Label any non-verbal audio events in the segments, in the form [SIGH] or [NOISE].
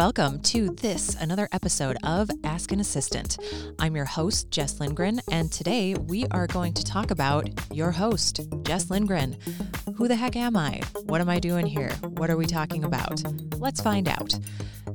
welcome to this, another episode of Ask an Assistant. I'm your host, Jess Lindgren, and today we are going to talk about your host, Jess Lindgren. Who the heck am I? What am I doing here? What are we talking about? Let's find out.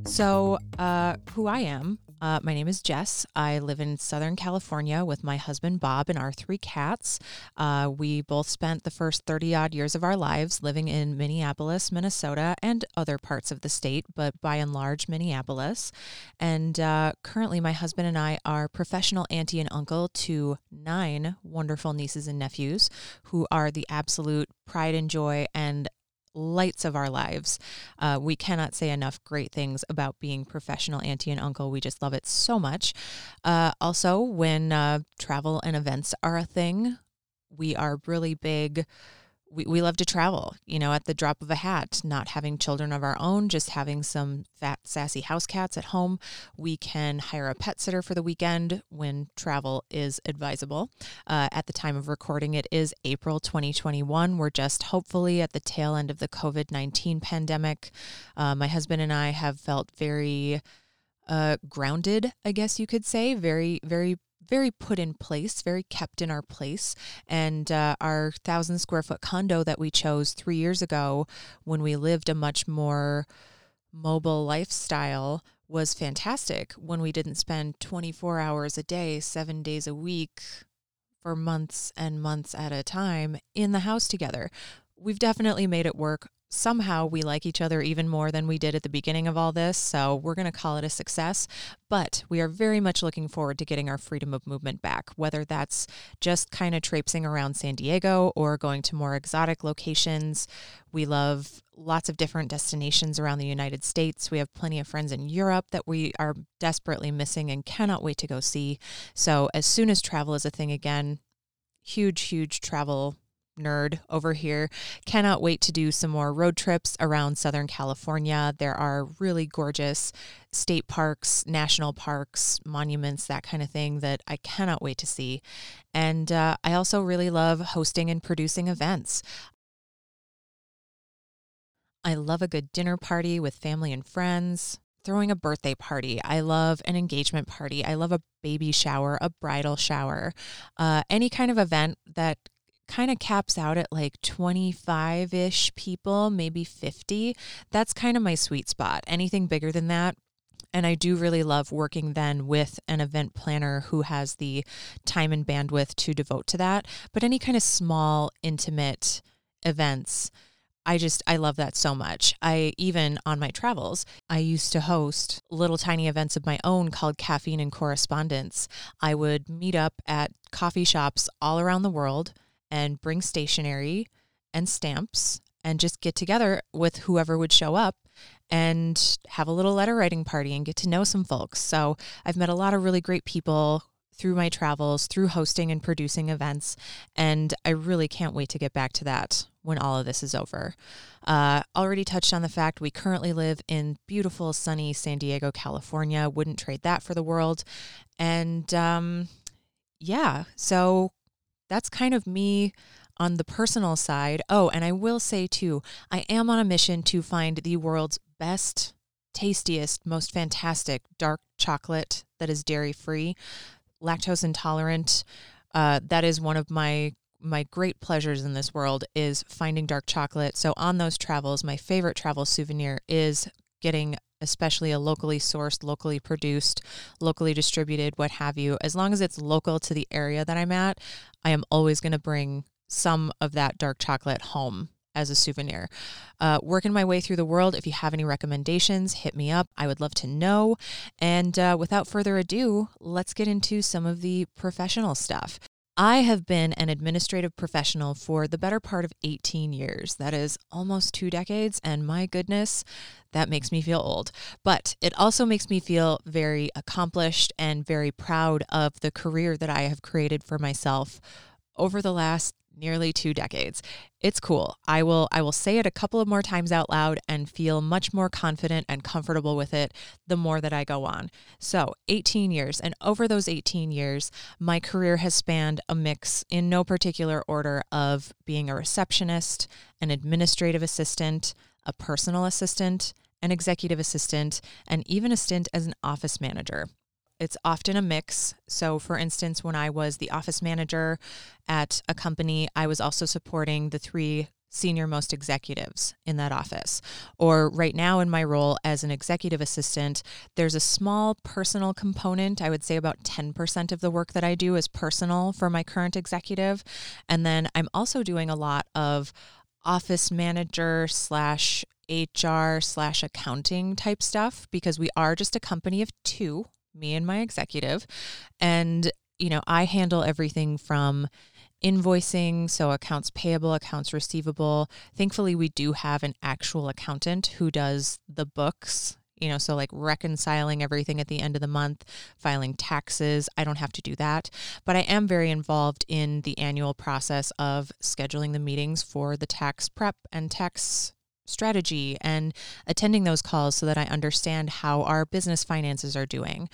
So, uh, who I am, uh, my name is Jess. I live in Southern California with my husband Bob and our three cats. Uh, we both spent the first 30 odd years of our lives living in Minneapolis, Minnesota, and other parts of the state, but by and large, Minneapolis. And uh, currently, my husband and I are professional auntie and uncle to nine wonderful nieces and nephews who are the absolute pride and joy and lights of our lives. Uh, we cannot say enough great things about being professional auntie and uncle. We just love it so much. Uh, also, when uh, travel and events are a thing, we are really big we, we love to travel, you know, at the drop of a hat, not having children of our own, just having some fat, sassy house cats at home. We can hire a pet sitter for the weekend when travel is advisable. Uh, at the time of recording, it is April 2021. We're just hopefully at the tail end of the COVID 19 pandemic. Uh, my husband and I have felt very uh, grounded, I guess you could say, very, very very put in place, very kept in our place. And uh, our thousand square foot condo that we chose three years ago when we lived a much more mobile lifestyle was fantastic when we didn't spend 24 hours a day, seven days a week for months and months at a time in the house together. We've definitely made it work somehow we like each other even more than we did at the beginning of all this. So we're going to call it a success. But we are very much looking forward to getting our freedom of movement back, whether that's just kind of traipsing around San Diego or going to more exotic locations. We love lots of different destinations around the United States. We have plenty of friends in Europe that we are desperately missing and cannot wait to go see. So as soon as travel is a thing again, huge, huge travel nerd over here. Cannot wait to do some more road trips around Southern California. There are really gorgeous state parks, national parks, monuments, that kind of thing that I cannot wait to see. And uh, I also really love hosting and producing events. I love a good dinner party with family and friends throwing a birthday party. I love an engagement party. I love a baby shower, a bridal shower, uh, any kind of event that kind of caps out at like 25 ish people, maybe 50. That's kind of my sweet spot. Anything bigger than that, and I do really love working then with an event planner who has the time and bandwidth to devote to that. But any kind of small, intimate events, I just, I love that so much. I even on my travels, I used to host little tiny events of my own called Caffeine and Correspondence. I would meet up at coffee shops all around the world and bring stationery and stamps and just get together with whoever would show up and have a little letter writing party and get to know some folks. So I've met a lot of really great people through my travels, through hosting and producing events, and I really can't wait to get back to that when all of this is over. Uh, already touched on the fact we currently live in beautiful, sunny San Diego, California. Wouldn't trade that for the world. And um, yeah, so that's kind of me on the personal side. Oh, and I will say too, I am on a mission to find the world's best, tastiest, most fantastic dark chocolate that is dairy free, lactose intolerant. Uh, that is one of my my great pleasures in this world is finding dark chocolate. So on those travels, my favorite travel souvenir is getting especially a locally sourced, locally produced, locally distributed, what have you. As long as it's local to the area that I'm at, I am always going to bring some of that dark chocolate home as a souvenir. Uh, working my way through the world. If you have any recommendations, hit me up. I would love to know. And uh, without further ado, let's get into some of the professional stuff. I have been an administrative professional for the better part of 18 years. That is almost two decades. And my goodness, that makes me feel old. But it also makes me feel very accomplished and very proud of the career that I have created for myself over the last nearly two decades. It's cool. I will I will say it a couple of more times out loud and feel much more confident and comfortable with it the more that I go on. So, 18 years and over those 18 years, my career has spanned a mix in no particular order of being a receptionist, an administrative assistant, a personal assistant, an executive assistant, and even a stint as an office manager. It's often a mix. So, for instance, when I was the office manager at a company, I was also supporting the three senior most executives in that office. Or right now, in my role as an executive assistant, there's a small personal component. I would say about 10% of the work that I do is personal for my current executive. And then I'm also doing a lot of office manager slash HR slash accounting type stuff because we are just a company of two, me and my executive. And, you know, I handle everything from invoicing, so accounts payable, accounts receivable. Thankfully, we do have an actual accountant who does the books. You know, so like reconciling everything at the end of the month, filing taxes. I don't have to do that. But I am very involved in the annual process of scheduling the meetings for the tax prep and tax strategy and attending those calls so that I understand how our business finances are doing.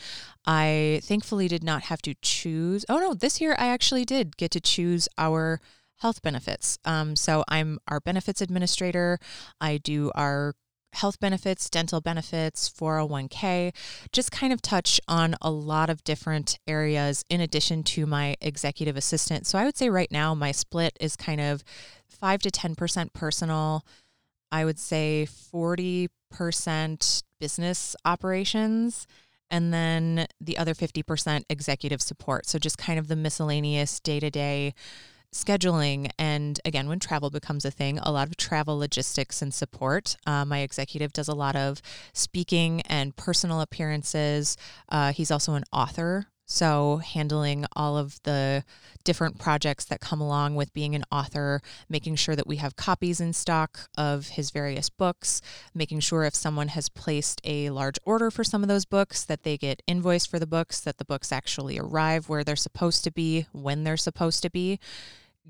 I thankfully did not have to choose. Oh, no, this year I actually did get to choose our health benefits. Um, so I'm our benefits administrator. I do our health benefits, dental benefits, 401k, just kind of touch on a lot of different areas in addition to my executive assistant. So I would say right now my split is kind of 5 to 10% personal, I would say 40% business operations and then the other 50% executive support. So just kind of the miscellaneous day to day scheduling. And again, when travel becomes a thing, a lot of travel logistics and support. Uh, my executive does a lot of speaking and personal appearances. Uh, he's also an author. So, handling all of the different projects that come along with being an author, making sure that we have copies in stock of his various books, making sure if someone has placed a large order for some of those books, that they get invoiced for the books, that the books actually arrive where they're supposed to be, when they're supposed to be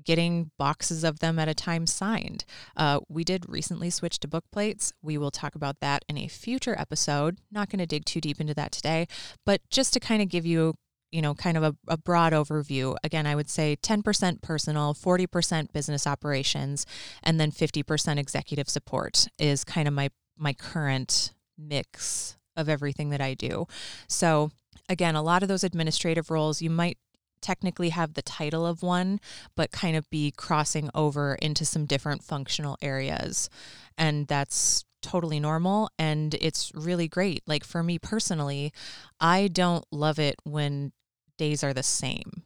getting boxes of them at a time signed. Uh, we did recently switch to book plates. We will talk about that in a future episode. Not going to dig too deep into that today, but just to kind of give you you know, kind of a, a, broad overview. Again, I would say 10% personal, 40% business operations, and then 50% executive support is kind of my my current mix of everything that I do. So, again, a lot of those administrative roles you might technically have the title of one, but kind of be crossing over into some different functional areas. And that's totally normal and it's really great. Like for me personally, I don't love it when days are the same.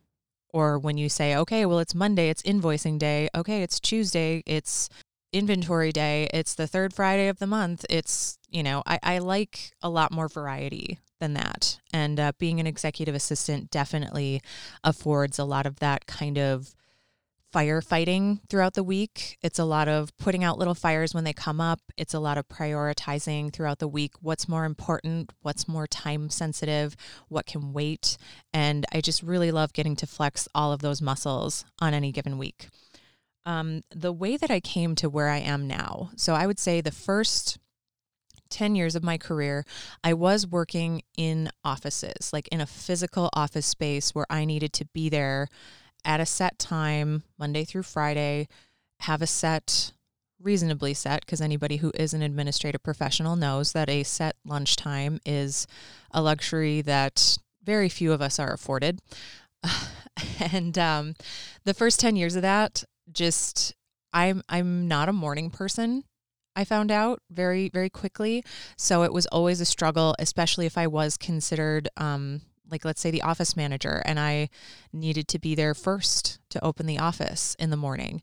Or when you say, okay, well, it's Monday, it's invoicing day. Okay, it's Tuesday, it's inventory day. It's the third Friday of the month. It's, you know, I, I like a lot more variety than that. And uh, being an executive assistant definitely affords a lot of that kind of firefighting throughout the week. It's a lot of putting out little fires when they come up. It's a lot of prioritizing throughout the week what's more important, what's more time sensitive, what can wait. And I just really love getting to flex all of those muscles on any given week. Um, the way that I came to where I am now, so I would say the first 10 years of my career, I was working in offices, like in a physical office space where I needed to be there at a set time, Monday through Friday, have a set, reasonably set, because anybody who is an administrative professional knows that a set lunchtime is a luxury that very few of us are afforded. [LAUGHS] and um, the first 10 years of that, just I'm I'm not a morning person. I found out very very quickly, so it was always a struggle, especially if I was considered um, like let's say the office manager and I needed to be there first to open the office in the morning.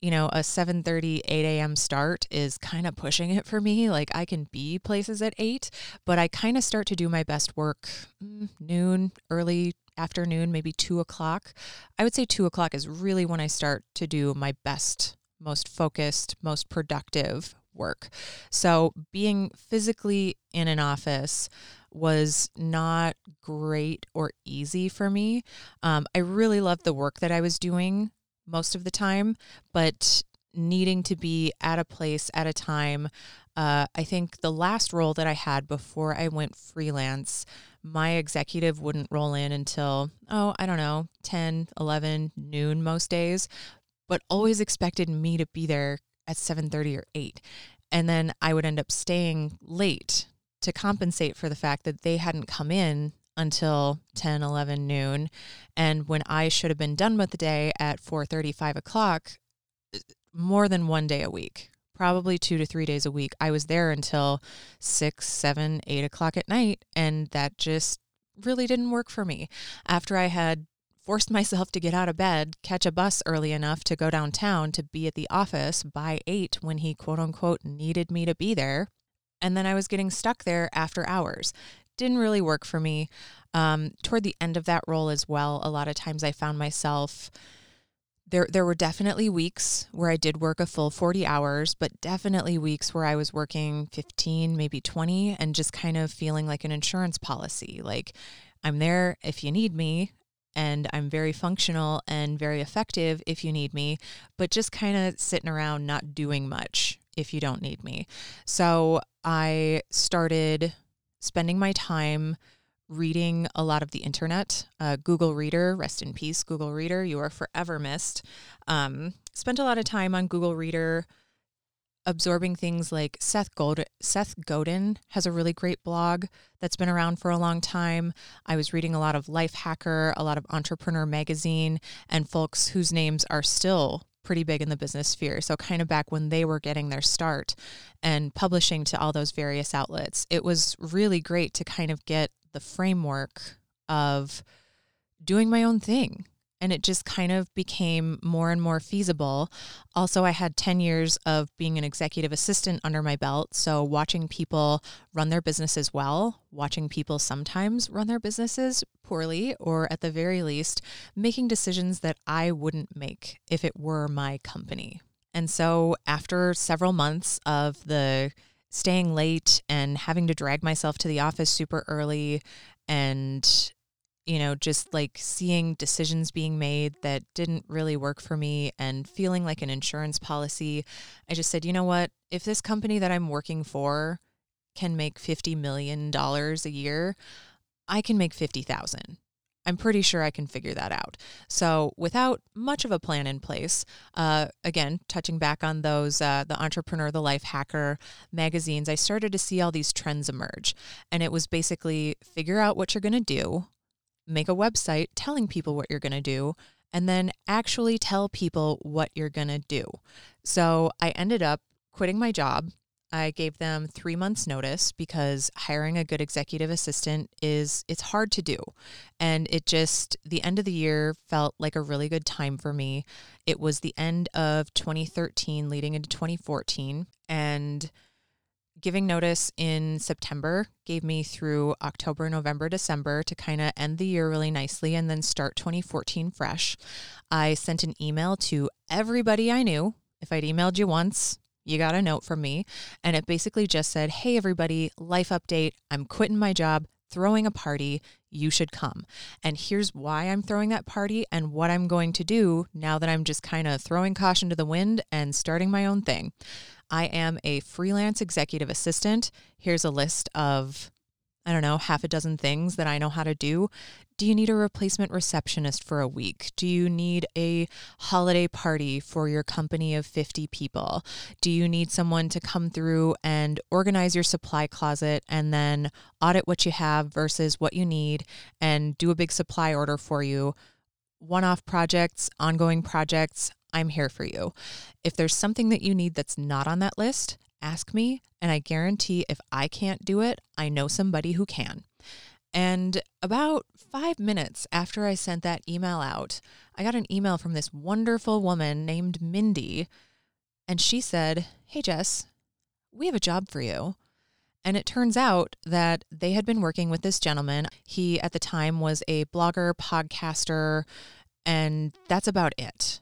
You know, a 7:30 8 a.m. start is kind of pushing it for me. Like I can be places at 8, but I kind of start to do my best work mm, noon, early afternoon, maybe two o'clock. I would say two o'clock is really when I start to do my best, most focused, most productive work. So being physically in an office was not great or easy for me. Um, I really loved the work that I was doing most of the time, but needing to be at a place at a time. Uh, I think the last role that I had before I went freelance, my executive wouldn't roll in until, oh, I don't know, 10, 11, noon most days, but always expected me to be there at 7:30 or 8 And then I would end up staying late to compensate for the fact that they hadn't come in until 10 11 noon. And when i should have been done with the day at 4 5 o'clock more than one day a week probably two to three days a week i was there until 6 7 8 o'clock at night. And that just really didn't work for me. After i had forced [LAUGHS] myself to get out of bed catch a bus early enough to go downtown to be at the office by 8 when he quote unquote needed me to be there and then I was getting stuck there after hours didn't really work for me. Um, toward the end of that role as well, a lot of times I found myself there there were definitely weeks where I did work a full 40 hours, but definitely weeks where I was working 15, maybe 20 and just kind of feeling like an insurance policy. Like I'm there if you need me and I'm very functional and very effective if you need me, but just kind of sitting around not doing much if you don't need me. So I started spending my time reading a lot of the internet. Uh, Google Reader, rest in peace, Google Reader, you are forever missed. Um, spent a lot of time on Google Reader absorbing things like Seth Godin, Seth Godin has a really great blog that's been around for a long time. I was reading a lot of Life Hacker, a lot of Entrepreneur Magazine, and folks whose names are still pretty big in the business sphere. So, kind of back when they were getting their start and publishing to all those various outlets, it was really great to kind of get the framework of doing my own thing and it just kind of became more and more feasible. Also, I had 10 years of being an executive assistant under my belt. So, watching people run their businesses well, watching people sometimes run their businesses poorly, or at the very least, making decisions that I wouldn't make if it were my company. And so, after several months of the staying late and having to drag myself to the office super early and you know, just like seeing decisions being made that didn't really work for me and feeling like an insurance policy, I just said, you know what? If this company that I'm working for can make $50 million a year, I can make 50,000. I'm pretty sure I can figure that out. So, without much of a plan in place, uh, again, touching back on those, uh, the Entrepreneur, the Life Hacker magazines, I started to see all these trends emerge. And it was basically figure out what you're going to do, make a website telling people what you're going to do, and then actually tell people what you're going to do. So I ended up quitting my job. I gave them 3 months notice because hiring a good executive assistant is it's hard to do. And it just the end of the year felt like a really good time for me. It was the end of 2013 leading into 2014 and giving notice in September gave me through October, November, December to kind of end the year really nicely and then start 2014 fresh. I sent an email to everybody I knew. If I'd emailed you once, you got a note from me. And it basically just said, Hey, everybody, life update. I'm quitting my job, throwing a party. You should come. And here's why I'm throwing that party and what I'm going to do now that I'm just kind of throwing caution to the wind and starting my own thing. I am a freelance executive assistant. Here's a list of, I don't know, half a dozen things that I know how to do. Do you need a replacement receptionist for a week? Do you need a holiday party for your company of 50 people? Do you need someone to come through and organize your supply closet and then audit what you have versus what you need and do a big supply order for you? One off projects, ongoing projects, I'm here for you. If there's something that you need that's not on that list, ask me, and I guarantee if I can't do it, I know somebody who can. And about five minutes after I sent that email out, I got an email from this wonderful woman named Mindy. And she said, Hey, Jess, we have a job for you. And it turns out that they had been working with this gentleman. He, at the time, was a blogger, podcaster, and that's about it.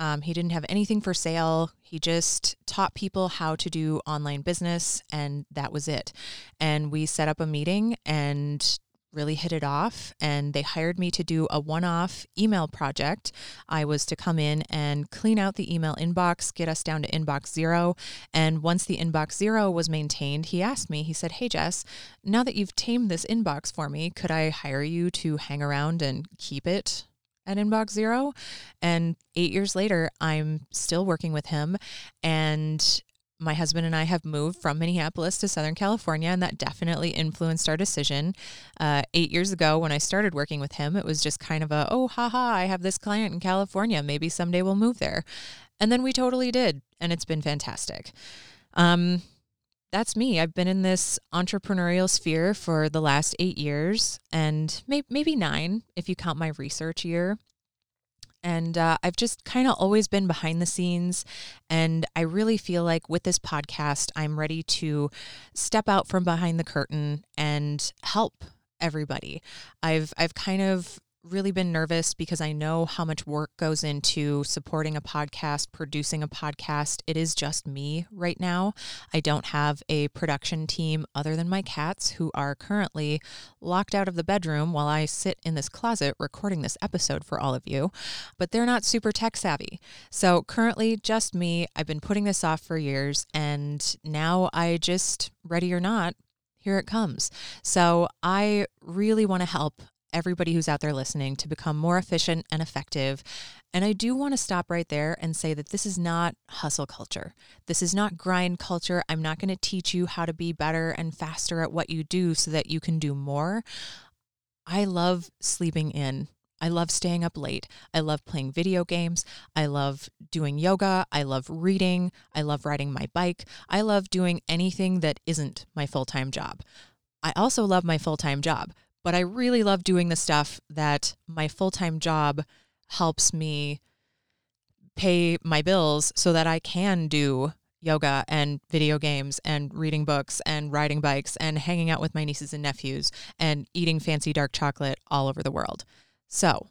Um, he didn't have anything for sale. He just taught people how to do online business, and that was it. And we set up a meeting and really hit it off. And they hired me to do a one off email project. I was to come in and clean out the email inbox, get us down to inbox zero. And once the inbox zero was maintained, he asked me, he said, Hey, Jess, now that you've tamed this inbox for me, could I hire you to hang around and keep it at Inbox Zero. And eight years later, I'm still working with him. And my husband and I have moved from Minneapolis to Southern California, and that definitely influenced our decision. Uh, eight years ago, when I started working with him, it was just kind of a, oh, haha, I have this client in California. Maybe someday we'll move there. And then we totally did, and it's been fantastic. Um, that's me. I've been in this entrepreneurial sphere for the last eight years and may- maybe nine if you count my research year. And uh, I've just kind of always been behind the scenes. And I really feel like with this podcast, I'm ready to step out from behind the curtain and help everybody. I've I've kind of really been nervous because I know how much work goes into supporting a podcast, producing a podcast. It is just me right now. I don't have a production team other than my cats who are currently locked out of the bedroom while I sit in this closet recording this episode for all of you, but they're not super tech savvy. So currently just me. I've been putting this off for years and now I just ready or not here it comes. So I really want to help everybody who's out there listening to become more efficient and effective. And I do want to stop right there and say that this is not hustle culture. This is not grind culture. I'm not going to teach you how to be better and faster at what you do so that you can do more. I love sleeping in. I love staying up late. I love playing video games. I love doing yoga. I love reading. I love riding my bike. I love doing anything that isn't my full time job. I also love my full time job, but I really love doing the stuff that my full time job helps me pay my bills so that I can do yoga and video games and reading books and riding bikes and hanging out with my nieces and nephews and eating fancy dark chocolate all over the world. So,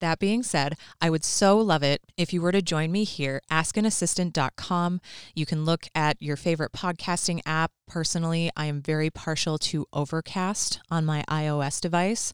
that being said, I would so love it if you were to join me here, askanassistant.com. You can look at your favorite podcasting app. Personally, I am very partial to Overcast on my iOS device.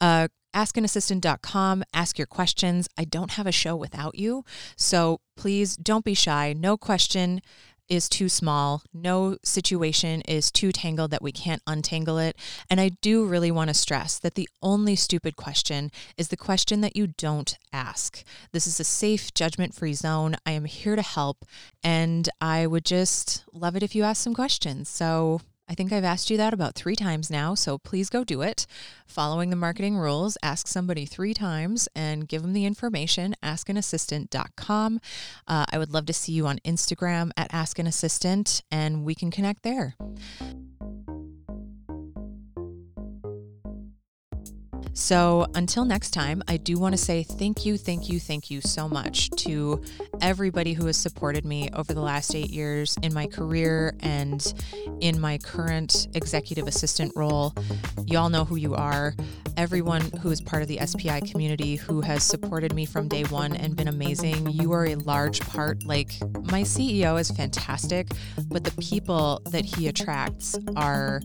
Uh, askanassistant.com. Ask your questions. I don't have a show without you. So please don't be shy. No question is too small. No situation is too tangled that we can't untangle it. And I do really want to stress that the only stupid question is the question that you don't ask. This is a safe, judgment free zone. I am here to help. And I would just love it if you ask some questions. So I think I've asked you that about three times now, so please go do it. Following the marketing rules, ask somebody three times and give them the information, askanassistant.com. Uh, I would love to see you on Instagram at askanassistant, and we can connect there. So until next time, I do want to say thank you, thank you, thank you so much to everybody who has supported me over the last eight years in my career and in my current executive assistant role. Y'all know who you are. Everyone who is part of the SPI community who has supported me from day one and been amazing. You are a large part. Like, my CEO is fantastic, but the people that he attracts are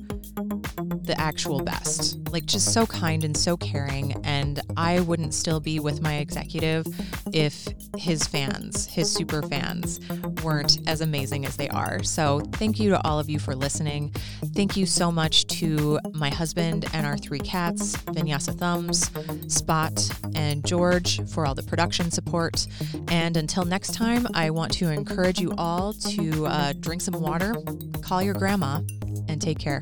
the actual best. Like, just so kind and so caring. And I wouldn't still be with my executive if his fans, his super fans, weren't as amazing as they are. So, thank you to all of you for listening. Thank you so much to my husband and our three cats, Vinyasa Thumbs, Spot, and George for all the production support. And until next time, I want to encourage you all to uh, drink some water, call your grandma, and take care.